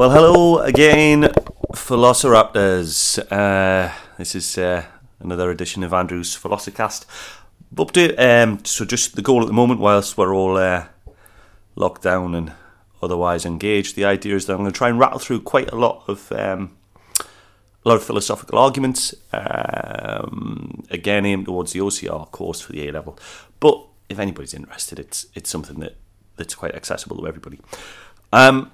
Well, hello again, Philosoraptors. Uh, this is uh, another edition of Andrew's Velocicast update. Um, so, just the goal at the moment, whilst we're all uh, locked down and otherwise engaged, the idea is that I'm going to try and rattle through quite a lot of um, a lot of philosophical arguments. Um, again, aimed towards the OCR course for the A level. But if anybody's interested, it's it's something that that's quite accessible to everybody. Um,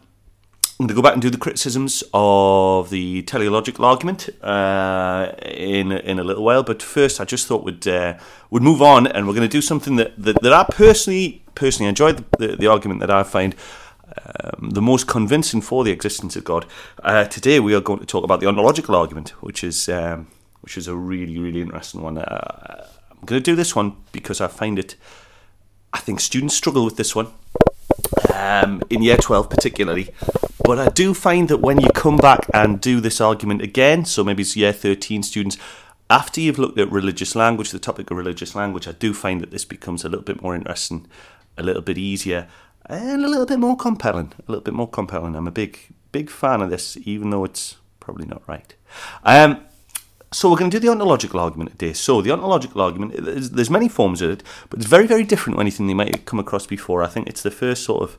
to go back and do the criticisms of the teleological argument uh, in in a little while. But first, I just thought we'd uh, would move on, and we're going to do something that, that, that I personally personally enjoyed the, the, the argument that I find um, the most convincing for the existence of God. Uh, today, we are going to talk about the ontological argument, which is um, which is a really really interesting one. Uh, I'm going to do this one because I find it. I think students struggle with this one um, in year 12 particularly. But I do find that when you come back and do this argument again, so maybe it's year 13 students, after you've looked at religious language, the topic of religious language, I do find that this becomes a little bit more interesting, a little bit easier, and a little bit more compelling. A little bit more compelling. I'm a big, big fan of this, even though it's probably not right. Um, so we're going to do the ontological argument today. So the ontological argument, there's, there's many forms of it, but it's very, very different to anything you might have come across before. I think it's the first sort of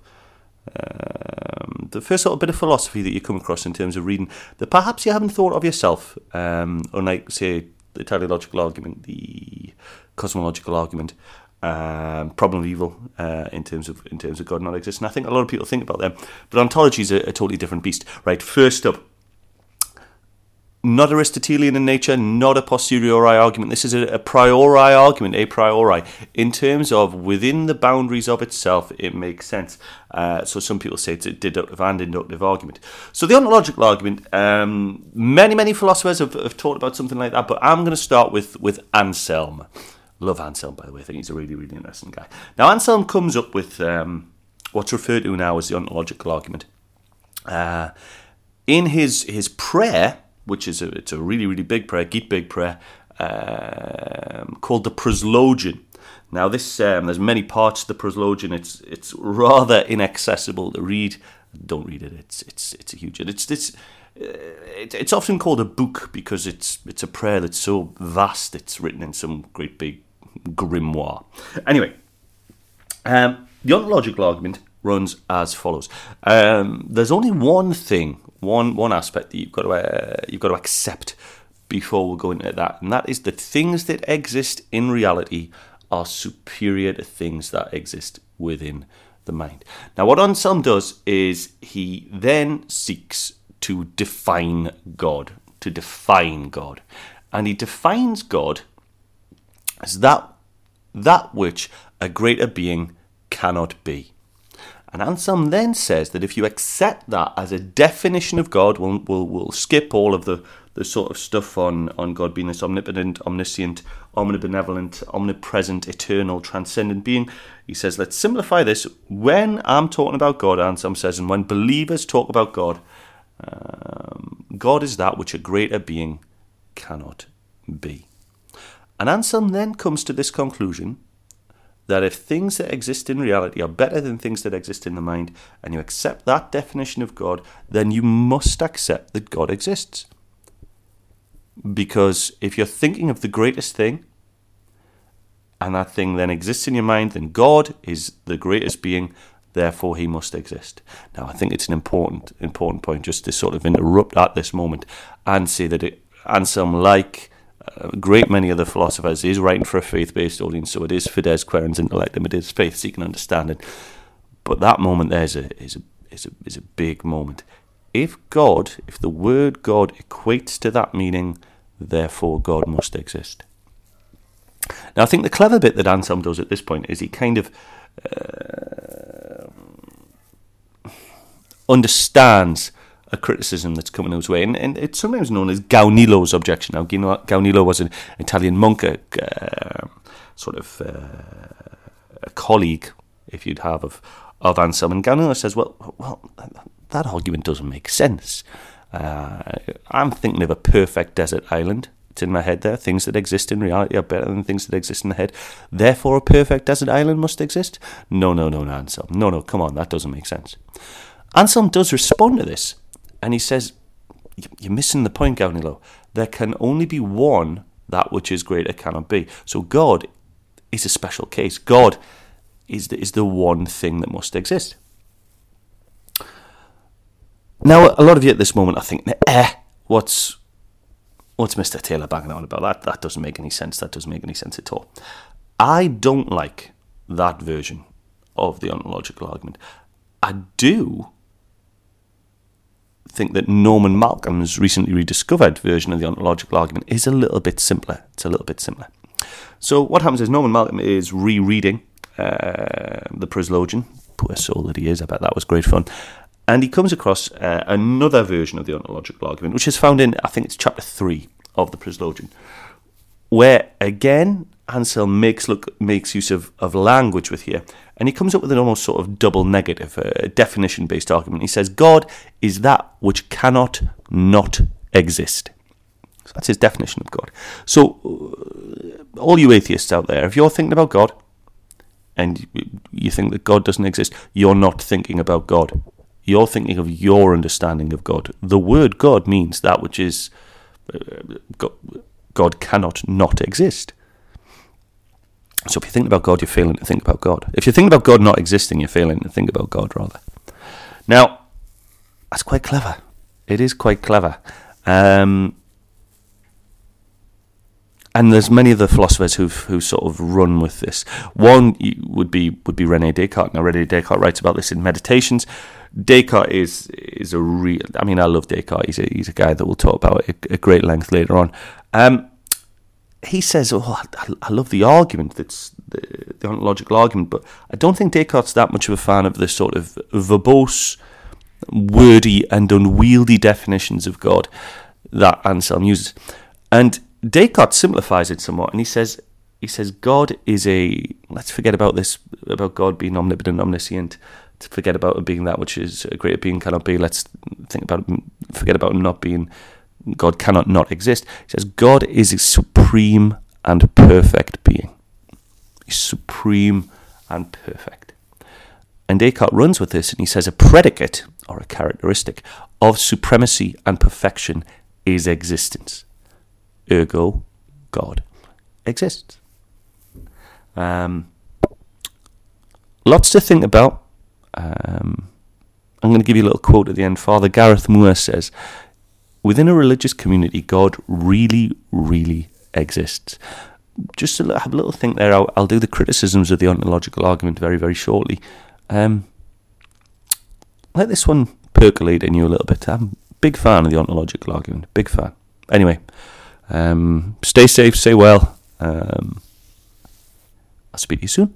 um, the first of bit of philosophy that you come across in terms of reading that perhaps you haven't thought of yourself, um, unlike say the teleological argument, the cosmological argument, um, problem of evil uh, in terms of in terms of God not existing. I think a lot of people think about them, but ontology is a, a totally different beast. Right, first up, not Aristotelian in nature, not a posteriori argument. This is a, a, priori argument, a priori. In terms of within the boundaries of itself, it makes sense. Uh, so some people say it's a deductive and inductive argument. So the ontological argument, um, many, many philosophers have, have talked about something like that, but I'm going to start with, with Anselm. Love Anselm, by the way. I think he's a really, really interesting guy. Now, Anselm comes up with um, what's referred to now as the ontological argument. Uh, in his, his prayer, which is a, it's a really, really big prayer, Geet big prayer, um, called the Proslogion. Now, this um, there's many parts to the Proslogion. It's it's rather inaccessible to read. Don't read it. It's it's it's a huge. It's it's it's often called a book because it's it's a prayer that's so vast. It's written in some great big grimoire. Anyway, um, the ontological argument runs as follows. Um, there's only one thing one one aspect that you've got to uh, you've got to accept before we go into that, and that is that things that exist in reality are superior to things that exist within the mind. Now, what Anselm does is he then seeks to define God, to define God, and he defines God as that that which a greater being cannot be. And Anselm then says that if you accept that as a definition of God, we'll, we'll, we'll skip all of the, the sort of stuff on, on God being this omnipotent, omniscient, omnibenevolent, omnipresent, eternal, transcendent being. He says, let's simplify this. When I'm talking about God, Anselm says, and when believers talk about God, um, God is that which a greater being cannot be. And Anselm then comes to this conclusion that if things that exist in reality are better than things that exist in the mind, and you accept that definition of God, then you must accept that God exists. Because if you're thinking of the greatest thing, and that thing then exists in your mind, then God is the greatest being, therefore he must exist. Now, I think it's an important, important point just to sort of interrupt at this moment and say that it, Anselm, like a great many other philosophers is writing for a faith-based audience, so it is fides quaerens intellectum, it is faith-seeking understanding. But that moment there is a, is a, is a, is a big moment. If God, if the word God equates to that meaning, therefore God must exist. Now, I think the clever bit that Anselm does at this point is he kind of uh, understands a criticism that's coming his way, and, and it's sometimes known as Gaunilo's objection. Now, Gaunilo was an Italian monk, a, uh, sort of uh, a colleague, if you'd have, of, of Anselm. And Gaunilo says, well, well, that argument doesn't make sense. Uh, I'm thinking of a perfect desert island. It's in my head there. Things that exist in reality are better than things that exist in the head. Therefore, a perfect desert island must exist? No, no, no, no, Anselm. No, no, come on, that doesn't make sense. Anselm does respond to this And he says, You're missing the point, Gaunilo. There can only be one that which is greater cannot be. So God is a special case. God is the, is the one thing that must exist. Now, a lot of you at this moment are thinking, eh, what's what's Mr. Taylor banging on about? That that doesn't make any sense. That doesn't make any sense at all. I don't like that version of the ontological argument. I do think that Norman Malcolm's recently rediscovered version of the ontological argument is a little bit simpler. It's a little bit simpler. So what happens is Norman Malcolm is rereading uh, the Proslogion. Poor soul that he is. I bet that was great fun. And he comes across uh, another version of the ontological argument, which is found in, I think it's chapter 3 of the Proslogion, where again Anselm makes look makes use of, of language with here, and he comes up with an almost sort of double negative, a definition based argument. He says, God is that which cannot not exist. So that's his definition of God. So, uh, all you atheists out there, if you're thinking about God and you think that God doesn't exist, you're not thinking about God. You're thinking of your understanding of God. The word God means that which is uh, God cannot not exist. So if you think about God, you're failing to think about God. If you think about God not existing, you're failing to think about God, rather. Now, that's quite clever. It is quite clever. Um, and there's many of the philosophers who've who sort of run with this. One would be would be Rene Descartes. Now Rene Descartes writes about this in Meditations. Descartes is is a real. I mean, I love Descartes. He's a he's a guy that we'll talk about at, at great length later on. Um, he says, "Oh, I, I love the argument. That's the, the, ontological argument, but I don't think Descartes that much of a fan of the sort of verbose, wordy, and unwieldy definitions of God that Anselm uses." And Descartes simplifies it somewhat, and he says, "He says God is a. Let's forget about this about God being omnipotent, omniscient." To forget about being that which is a greater being cannot be. Let's think about forget about not being God cannot not exist. He says God is a supreme and perfect being. He's supreme and perfect. And Descartes runs with this and he says a predicate or a characteristic of supremacy and perfection is existence. Ergo, God exists. Um, lots to think about. Um, I'm going to give you a little quote at the end. Father Gareth Moore says, within a religious community, God really, really exists. Just to have a little think there, I'll, I'll do the criticisms of the ontological argument very, very shortly. Um, let this one percolate in you a little bit. I'm a big fan of the ontological argument, big fan. Anyway, um, stay safe, stay well. Um, I'll speak to you soon.